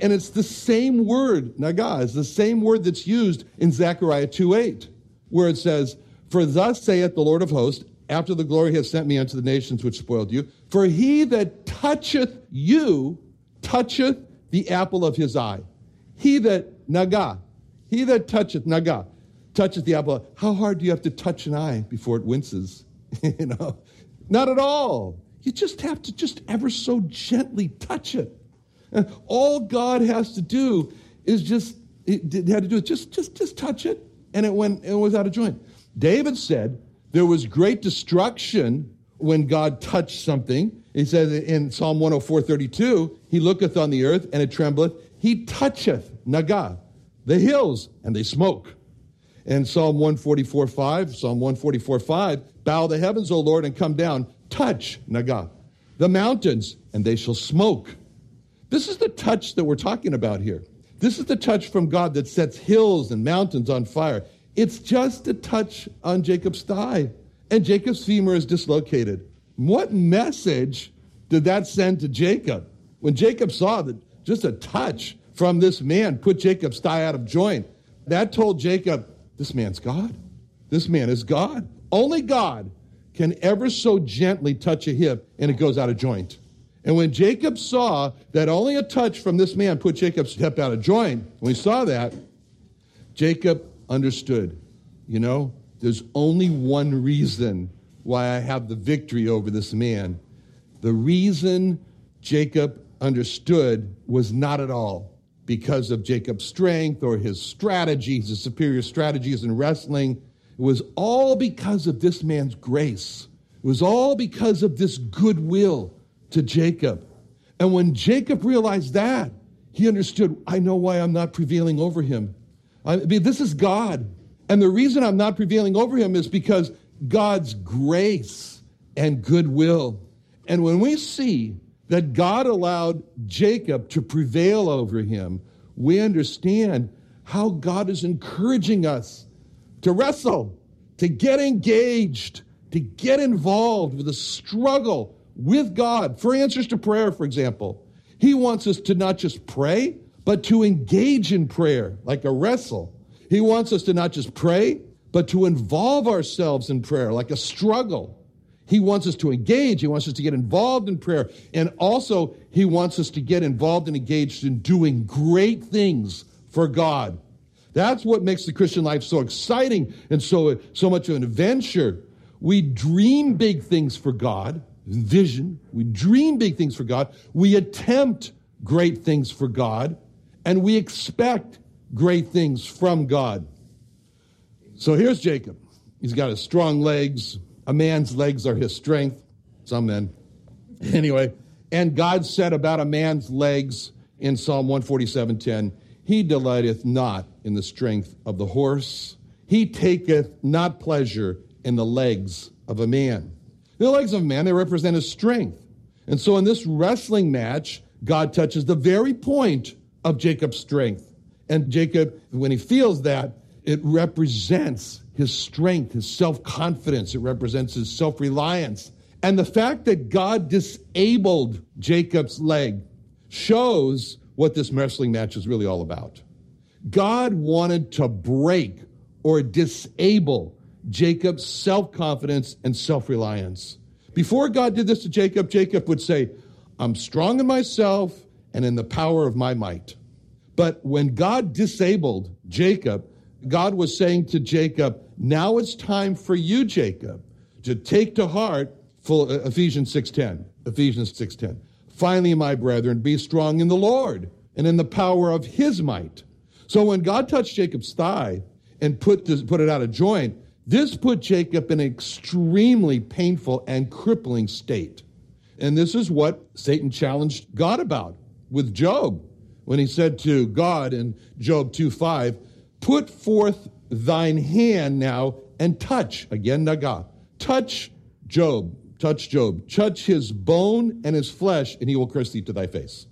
And it's the same word, naga, is the same word that's used in Zechariah 2.8, where it says, For thus saith the Lord of hosts, after the glory hath sent me unto the nations which spoiled you, for he that toucheth you toucheth the apple of his eye. He that, naga, he that toucheth, naga, toucheth the apple. How hard do you have to touch an eye before it winces? you know, not at all. You just have to just ever so gently touch it. All God has to do is just, it had to do is just, just, just touch it, and it went, it was out of joint. David said there was great destruction when God touched something. He said in Psalm 104, 32, he looketh on the earth and it trembleth. He toucheth, naga, the hills and they smoke. And Psalm 144, 5, Psalm 144, 5, bow the heavens, O Lord, and come down. Touch, naga, the mountains and they shall smoke. This is the touch that we're talking about here. This is the touch from God that sets hills and mountains on fire. It's just a touch on Jacob's thigh, and Jacob's femur is dislocated. What message did that send to Jacob? When Jacob saw that just a touch from this man put Jacob's thigh out of joint, that told Jacob, this man's God. This man is God. Only God can ever so gently touch a hip and it goes out of joint. And when Jacob saw that only a touch from this man put Jacob's hip out of joint, when he saw that, Jacob understood, you know, there's only one reason why I have the victory over this man. The reason Jacob understood was not at all because of Jacob's strength or his strategies, his superior strategies in wrestling. It was all because of this man's grace. It was all because of this goodwill to Jacob. And when Jacob realized that, he understood, I know why I'm not prevailing over him. I mean, this is God. And the reason I'm not prevailing over him is because God's grace and goodwill. And when we see that God allowed Jacob to prevail over him, we understand how God is encouraging us to wrestle, to get engaged, to get involved with the struggle with God for answers to prayer, for example. He wants us to not just pray, but to engage in prayer like a wrestle. He wants us to not just pray, but to involve ourselves in prayer like a struggle. He wants us to engage. He wants us to get involved in prayer. And also, he wants us to get involved and engaged in doing great things for God. That's what makes the Christian life so exciting and so, so much of an adventure. We dream big things for God vision. We dream big things for God. We attempt great things for God. And we expect great things from God. So here's Jacob. He's got his strong legs. A man's legs are his strength. Some men. Anyway, and God said about a man's legs in Psalm 147:10, He delighteth not in the strength of the horse. He taketh not pleasure in the legs of a man. The legs of man, they represent his strength. And so in this wrestling match, God touches the very point of Jacob's strength. And Jacob, when he feels that, it represents his strength, his self confidence, it represents his self reliance. And the fact that God disabled Jacob's leg shows what this wrestling match is really all about. God wanted to break or disable Jacob's self confidence and self reliance. Before God did this to Jacob, Jacob would say, I'm strong in myself and in the power of my might. But when God disabled Jacob, God was saying to Jacob, now it's time for you, Jacob, to take to heart full, uh, Ephesians 6.10. Ephesians 6.10. Finally, my brethren, be strong in the Lord and in the power of his might. So when God touched Jacob's thigh and put, this, put it out of joint, this put Jacob in an extremely painful and crippling state. And this is what Satan challenged God about with Job when he said to God in Job 2:5, Put forth thine hand now and touch, again, Naga, touch Job, touch Job, touch his bone and his flesh, and he will curse thee to thy face.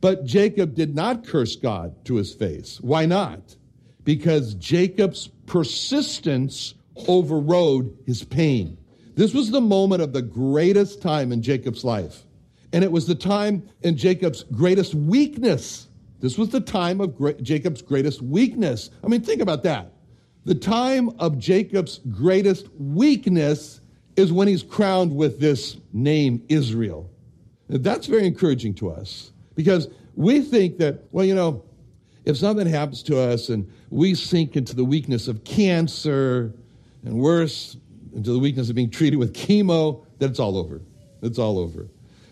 But Jacob did not curse God to his face. Why not? Because Jacob's persistence overrode his pain. This was the moment of the greatest time in Jacob's life. And it was the time in Jacob's greatest weakness. This was the time of great, Jacob's greatest weakness. I mean, think about that. The time of Jacob's greatest weakness is when he's crowned with this name, Israel. That's very encouraging to us because we think that, well, you know, if something happens to us and we sink into the weakness of cancer and worse, into the weakness of being treated with chemo, that it's all over. It's all over.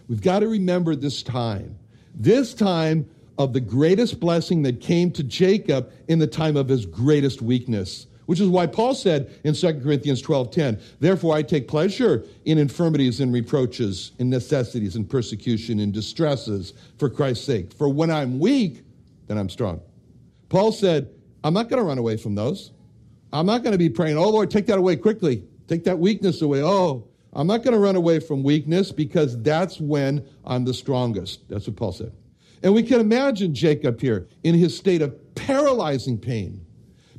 We've got to remember this time. This time of the greatest blessing that came to Jacob in the time of his greatest weakness. Which is why Paul said in 2 Corinthians 12:10, "Therefore I take pleasure in infirmities and reproaches, in necessities and persecution and distresses for Christ's sake. For when I'm weak, then I'm strong." Paul said, "I'm not going to run away from those. I'm not going to be praying, "Oh Lord, take that away quickly. Take that weakness away." Oh, I'm not going to run away from weakness because that's when I'm the strongest. That's what Paul said. And we can imagine Jacob here in his state of paralyzing pain.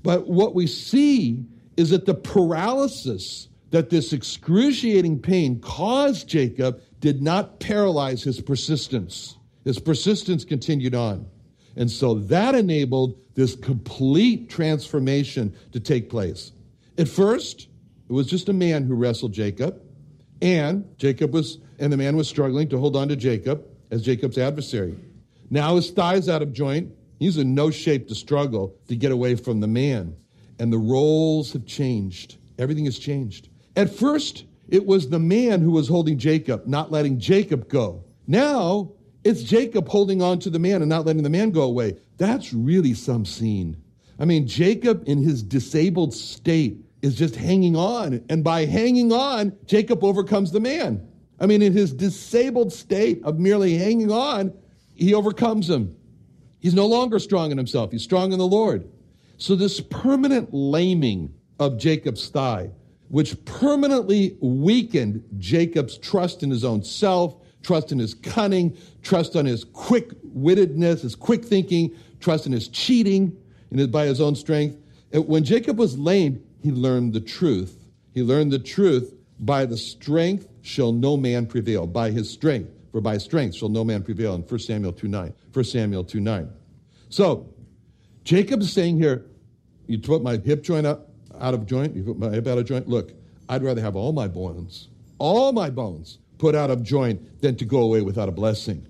But what we see is that the paralysis that this excruciating pain caused Jacob did not paralyze his persistence. His persistence continued on. And so that enabled this complete transformation to take place. At first, it was just a man who wrestled Jacob, and Jacob was, and the man was struggling to hold on to Jacob as Jacob's adversary. Now his thigh's out of joint. He's in no shape to struggle to get away from the man. And the roles have changed. Everything has changed. At first, it was the man who was holding Jacob, not letting Jacob go. Now, it's Jacob holding on to the man and not letting the man go away. That's really some scene. I mean, Jacob in his disabled state is just hanging on. And by hanging on, Jacob overcomes the man. I mean, in his disabled state of merely hanging on, he overcomes him. He's no longer strong in himself, he's strong in the Lord. So, this permanent laming of Jacob's thigh, which permanently weakened Jacob's trust in his own self, trust in his cunning, trust on his quick wittedness, his quick thinking, trust in his cheating and by his own strength. When Jacob was lame, he learned the truth. He learned the truth by the strength shall no man prevail, by his strength. For by strength shall no man prevail in 1 Samuel 2 9. 1 Samuel 2 9. So, Jacob is saying here, you put my hip joint up, out of joint, you put my hip out of joint. Look, I'd rather have all my bones, all my bones put out of joint than to go away without a blessing.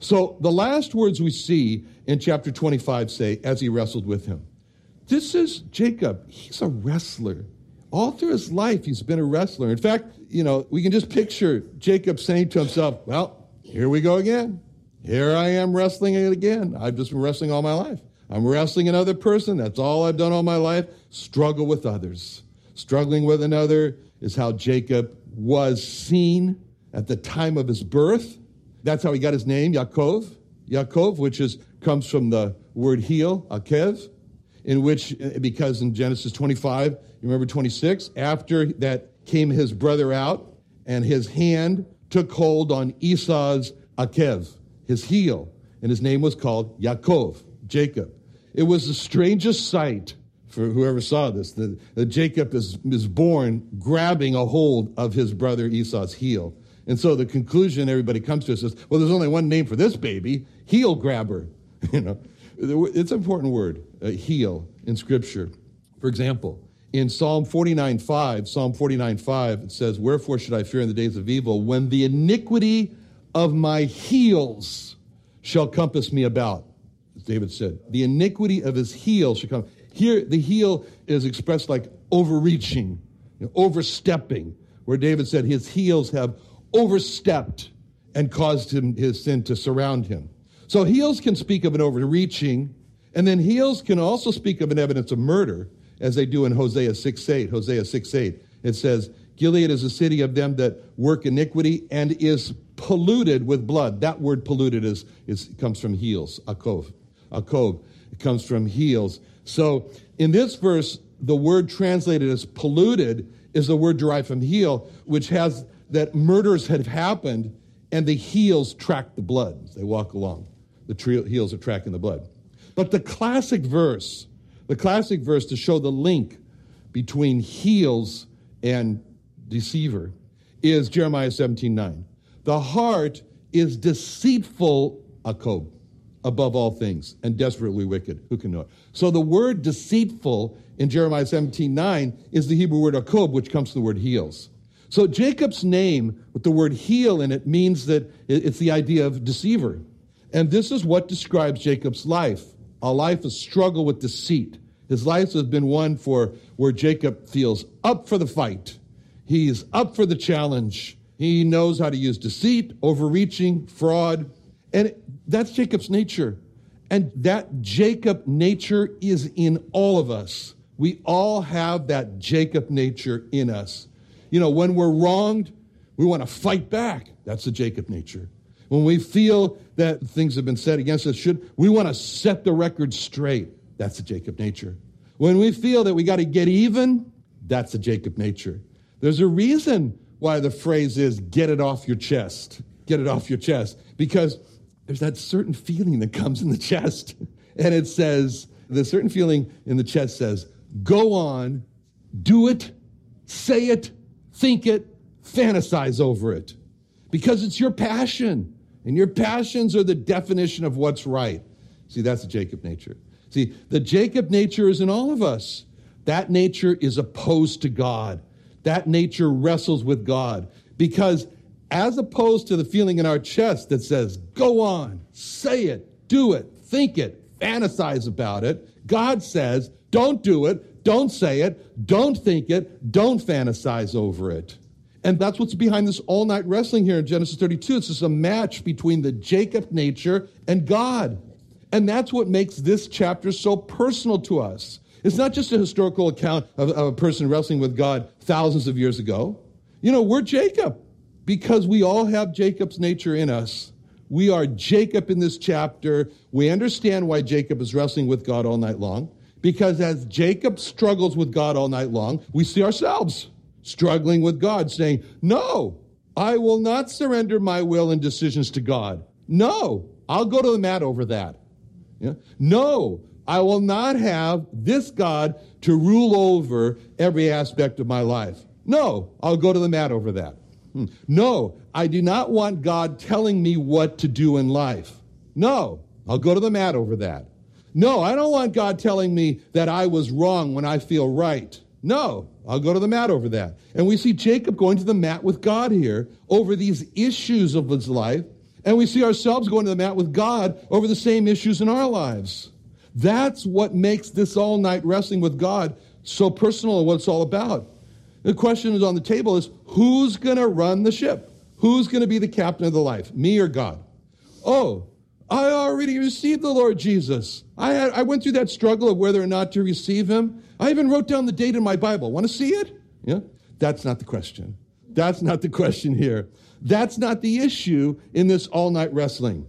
So the last words we see in chapter 25 say, as he wrestled with him. This is Jacob. He's a wrestler. All through his life, he's been a wrestler. In fact, you know, we can just picture Jacob saying to himself, Well, here we go again. Here I am wrestling it again. I've just been wrestling all my life. I'm wrestling another person. That's all I've done all my life. Struggle with others. Struggling with another is how Jacob was seen at the time of his birth. That's how he got his name, Yaakov. Yaakov, which is comes from the word heel, akev, in which, eh, because in Genesis 25, you remember 26, after that came his brother out, and his hand took hold on Esau's akev, his heel, and his name was called Yaakov, Jacob. It was the strangest sight for whoever saw this that, that Jacob is, is born grabbing a hold of his brother Esau's heel. And so the conclusion everybody comes to is, well, there's only one name for this baby, heel grabber. you know, it's an important word, uh, heel in Scripture. For example, in Psalm 49.5, Psalm 49.5, it says, Wherefore should I fear in the days of evil when the iniquity of my heels shall compass me about? As David said, the iniquity of his heels shall come. here the heel is expressed like overreaching, you know, overstepping, where David said his heels have overstepped and caused him his sin to surround him. So heels can speak of an overreaching, and then heels can also speak of an evidence of murder, as they do in Hosea 6 8. Hosea 6 8. It says, Gilead is a city of them that work iniquity and is polluted with blood. That word polluted is, is comes from heels, akov. Akov. It comes from heels. So in this verse, the word translated as polluted is the word derived from heel, which has that murders had happened and the heels track the blood they walk along. The tre- heels are tracking the blood. But the classic verse, the classic verse to show the link between heels and deceiver is Jeremiah 17 9. The heart is deceitful, Akob, above all things, and desperately wicked. Who can know it? So the word deceitful in Jeremiah 17 9 is the Hebrew word Akob, which comes from the word heels. So Jacob's name with the word heel in it means that it's the idea of deceiver. And this is what describes Jacob's life a life of struggle with deceit. His life has been one for where Jacob feels up for the fight. He's up for the challenge. He knows how to use deceit, overreaching, fraud. And that's Jacob's nature. And that Jacob nature is in all of us. We all have that Jacob nature in us. You know, when we're wronged, we want to fight back. That's the Jacob nature. When we feel that things have been said against us, should we want to set the record straight? That's the Jacob nature. When we feel that we got to get even, that's the Jacob nature. There's a reason why the phrase is get it off your chest. Get it off your chest. Because there's that certain feeling that comes in the chest. And it says, the certain feeling in the chest says, go on, do it, say it, think it, fantasize over it. Because it's your passion. And your passions are the definition of what's right. See, that's the Jacob nature. See, the Jacob nature is in all of us. That nature is opposed to God. That nature wrestles with God. Because as opposed to the feeling in our chest that says, go on, say it, do it, think it, fantasize about it, God says, don't do it, don't say it. Don't think it. Don't fantasize over it. And that's what's behind this all night wrestling here in Genesis 32. It's just a match between the Jacob nature and God. And that's what makes this chapter so personal to us. It's not just a historical account of, of, a person wrestling with God thousands of years ago. You know, we're Jacob because we all have Jacob's nature in us. We are Jacob in this chapter. We understand why Jacob is wrestling with God all night long. Because as Jacob struggles with God all night long, we see ourselves struggling with God, saying, No, I will not surrender my will and decisions to God. No, I'll go to the mat over that. Yeah? No, I will not have this God to rule over every aspect of my life. No, I'll go to the mat over that. Hmm. No, I do not want God telling me what to do in life. No, I'll go to the mat over that. No, I don't want God telling me that I was wrong when I feel right. No, I'll go to the mat over that. And we see Jacob going to the mat with God here over these issues of his life. And we see ourselves going to the mat with God over the same issues in our lives. That's what makes this all night wrestling with God so personal and what it's all about. The question is on the table is who's going to run the ship? Who's going to be the captain of the life, me or God? Oh, I already received the Lord Jesus. I, had, I went through that struggle of whether or not to receive him. I even wrote down the date in my Bible. Want to see it? Yeah? That's not the question. That's not the question here. That's not the issue in this all night wrestling.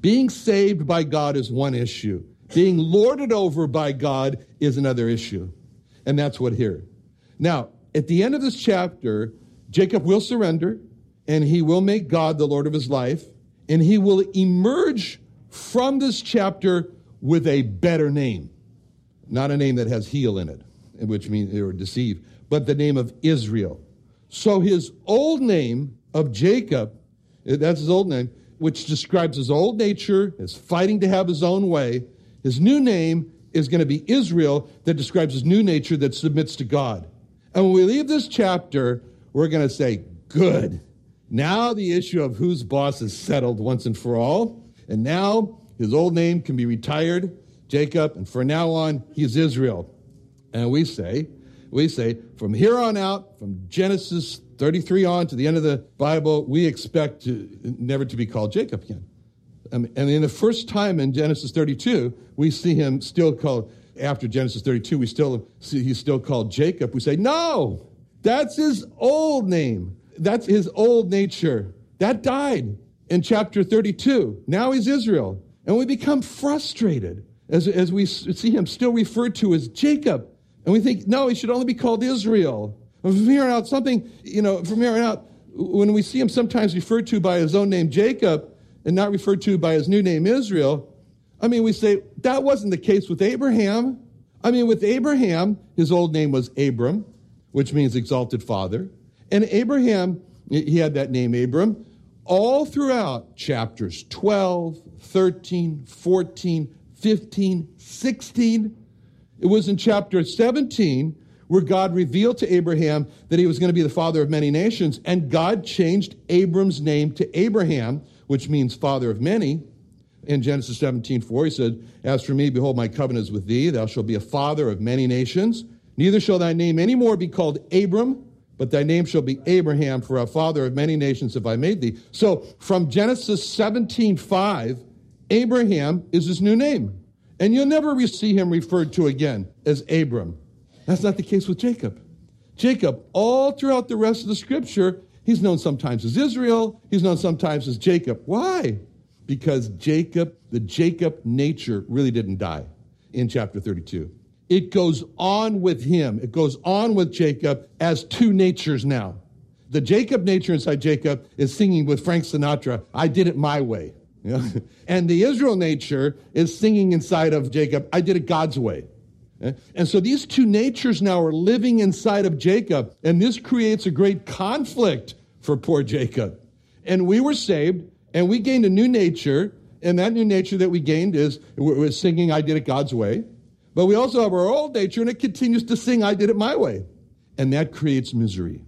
Being saved by God is one issue. Being lorded over by God is another issue. And that's what here. Now, at the end of this chapter, Jacob will surrender and he will make God the Lord of his life and he will emerge from this chapter with a better name. Not a name that has heel in it, which means they were deceived, but the name of Israel. So his old name of Jacob, that's his old name, which describes his old nature, his fighting to have his own way. His new name is going to be Israel, that describes his new nature that submits to God. And when we leave this chapter, we're going to say, Good. Now the issue of whose boss is settled once and for all. And now his old name can be retired Jacob, and from now on, he's Israel. And we say, we say, from here on out, from Genesis 33 on to the end of the Bible, we expect to, never to be called Jacob again. Um, and in the first time in Genesis 32, we see him still called, after Genesis 32, we still see he's still called Jacob. We say, no, that's his old name. That's his old nature. That died in chapter 32. Now he's Israel. And we become frustrated as, as we see him still referred to as Jacob. And we think, no, he should only be called Israel. And from here on out, something, you know, from here on out, when we see him sometimes referred to by his own name, Jacob, and not referred to by his new name, Israel, I mean, we say that wasn't the case with Abraham. I mean, with Abraham, his old name was Abram, which means exalted father. And Abraham, he had that name, Abram, all throughout chapters 12, 13, 14, 15, 16. It was in chapter 17 where God revealed to Abraham that he was going to be the father of many nations, and God changed Abram's name to Abraham, which means father of many. In Genesis 17, 4, he said, As for me, behold, my covenant is with thee. Thou shalt be a father of many nations. Neither shall thy name any more be called Abram, but thy name shall be Abraham, for a father of many nations have I made thee. So from Genesis 17, 5, Abraham is his new name. And you'll never see him referred to again as Abram. That's not the case with Jacob. Jacob, all throughout the rest of the scripture, he's known sometimes as Israel, he's known sometimes as Jacob. Why? Because Jacob, the Jacob nature really didn't die in chapter 32. It goes on with him, it goes on with Jacob as two natures now. The Jacob nature inside Jacob is singing with Frank Sinatra, I did it my way. and the Israel nature is singing inside of Jacob, I did it God's way. And so these two natures now are living inside of Jacob, and this creates a great conflict for poor Jacob. And we were saved, and we gained a new nature, and that new nature that we gained is we're singing, I did it God's way. But we also have our old nature, and it continues to sing, I did it my way. And that creates misery.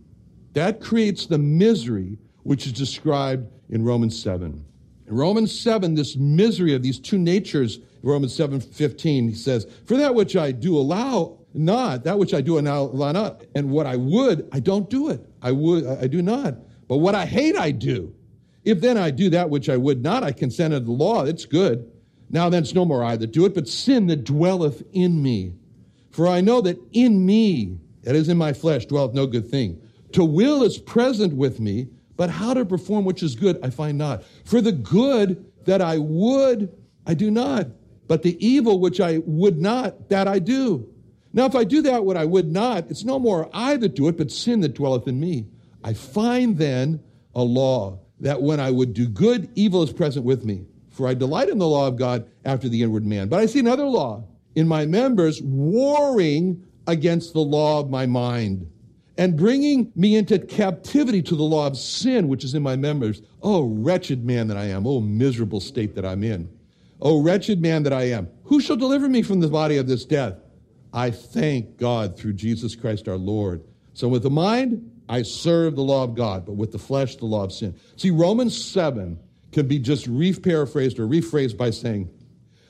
That creates the misery which is described in Romans 7. In Romans 7, this misery of these two natures, Romans 7 15, he says, For that which I do allow not, that which I do allow not, and what I would, I don't do it. I would, I do not. But what I hate, I do. If then I do that which I would not, I consent to the law. It's good. Now then, it's no more I that do it, but sin that dwelleth in me. For I know that in me, that is in my flesh, dwelleth no good thing. To will is present with me, but how to perform which is good, I find not. For the good that I would, I do not. But the evil which I would not, that I do. Now, if I do that what I would not, it's no more I that do it, but sin that dwelleth in me. I find then a law that when I would do good, evil is present with me. For I delight in the law of God after the inward man. But I see another law in my members warring against the law of my mind and bringing me into captivity to the law of sin which is in my members. Oh, wretched man that I am. Oh, miserable state that I'm in. Oh, wretched man that I am. Who shall deliver me from the body of this death? I thank God through Jesus Christ our Lord. So with the mind, I serve the law of God, but with the flesh, the law of sin. See, Romans 7 can be just re-paraphrased or rephrased by saying,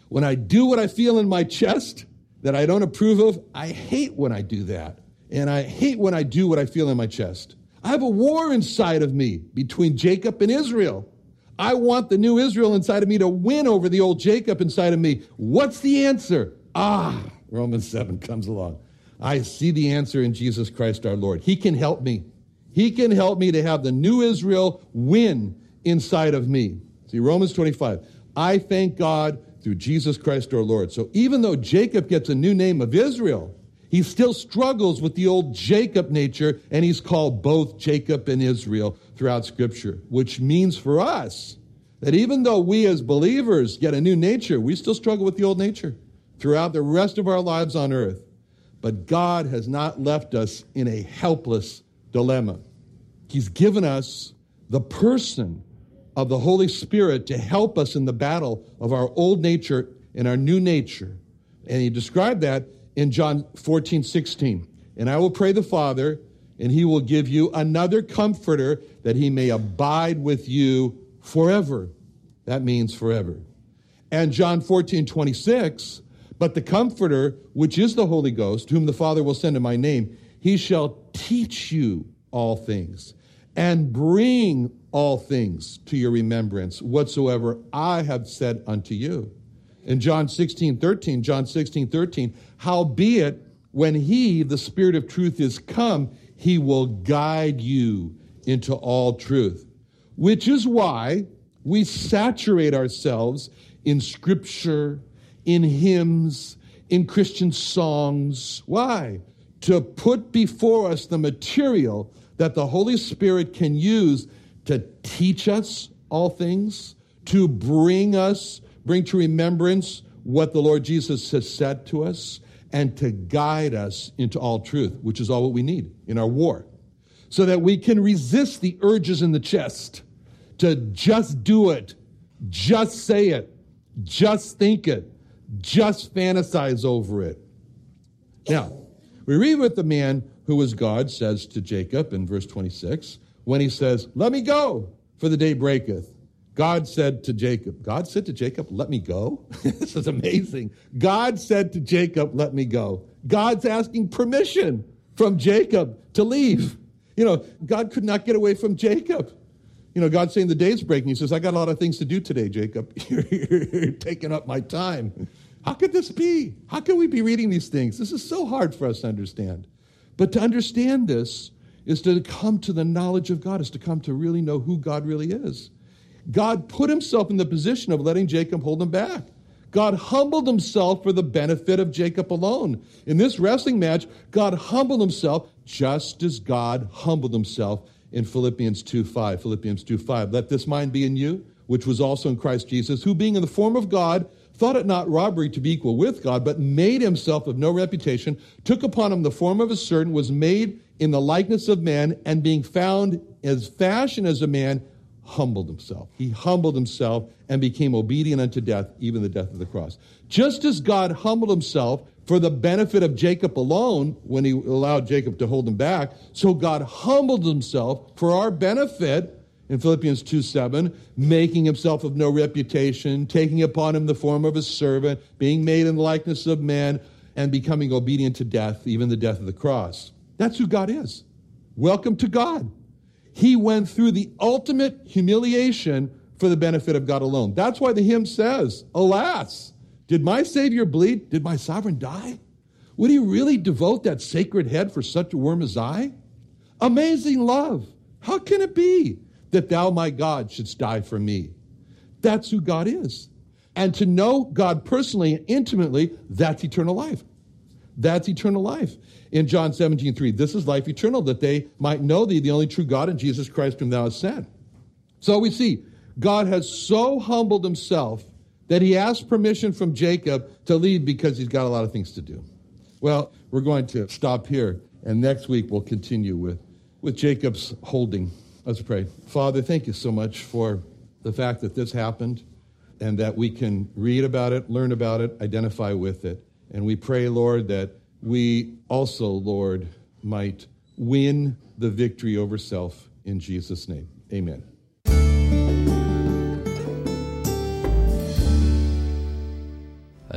when I do what I feel in my chest that I don't approve of, I hate when I do that. And I hate when I do what I feel in my chest. I have a war inside of me between Jacob and Israel. I want the new Israel inside of me to win over the old Jacob inside of me. What's the answer? Ah, Romans 7 comes along. I see the answer in Jesus Christ our Lord. He can help me. He can help me to have the new Israel win inside of me. See, Romans 25. I thank God through Jesus Christ our Lord. So even though Jacob gets a new name of Israel, he still struggles with the old Jacob nature, and he's called both Jacob and Israel throughout Scripture, which means for us that even though we as believers get a new nature, we still struggle with the old nature throughout the rest of our lives on earth. But God has not left us in a helpless dilemma. He's given us the person of the Holy Spirit to help us in the battle of our old nature and our new nature. And he described that in John 14, 16. And I will pray the Father, and he will give you another comforter that he may abide with you forever. That means forever. And John 14, 26, But the Comforter, which is the Holy Ghost, whom the Father will send in my name, he shall teach you all things and bring all things to your remembrance whatsoever I have said unto you. In John 16, 13, John 16, 13, howbeit when he, the Spirit of truth, is come, he will guide you into all truth. Which is why we saturate ourselves in scripture, in hymns, in Christian songs. Why? To put before us the material that the Holy Spirit can use to teach us all things, to bring us, bring to remembrance what the Lord Jesus has said to us, and to guide us into all truth, which is all what we need in our war, so that we can resist the urges in the chest to just do it, just say it, just think it, just fantasize over it. Now, we read what the man who was God says to Jacob in verse 26 when he says, Let me go, for the day breaketh. God said to Jacob, God said to Jacob, Let me go? this is amazing. God said to Jacob, Let me go. God's asking permission from Jacob to leave. You know, God could not get away from Jacob. You know, God's saying the day's breaking. He says, I got a lot of things to do today, Jacob. You're taking up my time. How could this be? How can we be reading these things? This is so hard for us to understand. But to understand this is to come to the knowledge of God, is to come to really know who God really is. God put himself in the position of letting Jacob hold him back. God humbled himself for the benefit of Jacob alone. In this wrestling match, God humbled himself just as God humbled himself in Philippians 2 5. Philippians 2 5. Let this mind be in you, which was also in Christ Jesus, who being in the form of God, thought it not robbery to be equal with God, but made himself of no reputation, took upon him the form of a servant, was made in the likeness of man, and being found as fashion as a man, humbled himself. He humbled himself and became obedient unto death, even the death of the cross. Just as God humbled himself for the benefit of Jacob alone when he allowed Jacob to hold him back, so God humbled himself for our benefit in Philippians 2 7, making himself of no reputation, taking upon him the form of a servant, being made in the likeness of man, and becoming obedient to death, even the death of the cross. That's who God is. Welcome to God. He went through the ultimate humiliation for the benefit of God alone. That's why the hymn says, Alas, did my Savior bleed? Did my sovereign die? Would he really devote that sacred head for such a worm as I? Amazing love. How can it be that thou, my God, shouldst die for me? That's who God is. And to know God personally and intimately, that's eternal life. That's eternal life in John 17, 3. This is life eternal, that they might know thee, the only true God, and Jesus Christ whom thou hast sent. So we see God has so humbled himself that he asked permission from Jacob to leave because he's got a lot of things to do. Well, we're going to stop here, and next week we'll continue with, with Jacob's holding. Let's pray. Father, thank you so much for the fact that this happened and that we can read about it, learn about it, identify with it. And we pray, Lord, that we also, Lord, might win the victory over self in Jesus' name. Amen.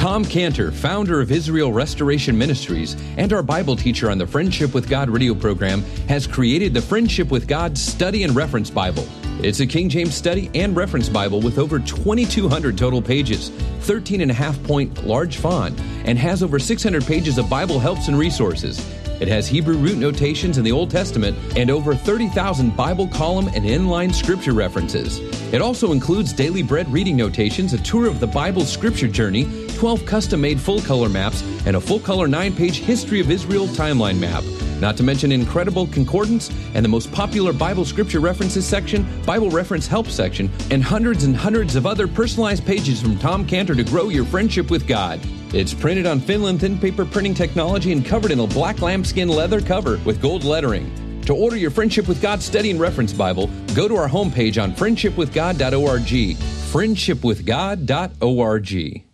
Tom Cantor, founder of Israel Restoration Ministries and our Bible teacher on the Friendship with God radio program, has created the Friendship with God Study and Reference Bible. It's a King James study and reference Bible with over 2,200 total pages, 13 and a half point large font, and has over 600 pages of Bible helps and resources. It has Hebrew root notations in the Old Testament and over 30,000 Bible column and inline scripture references. It also includes daily bread reading notations, a tour of the Bible scripture journey, 12 custom made full color maps, and a full color 9 page History of Israel timeline map. Not to mention incredible concordance and the most popular Bible scripture references section, Bible reference help section, and hundreds and hundreds of other personalized pages from Tom Cantor to grow your friendship with God. It's printed on Finland thin paper printing technology and covered in a black lambskin leather cover with gold lettering. To order your Friendship with God Study and Reference Bible, go to our homepage on friendshipwithgod.org. Friendshipwithgod.org.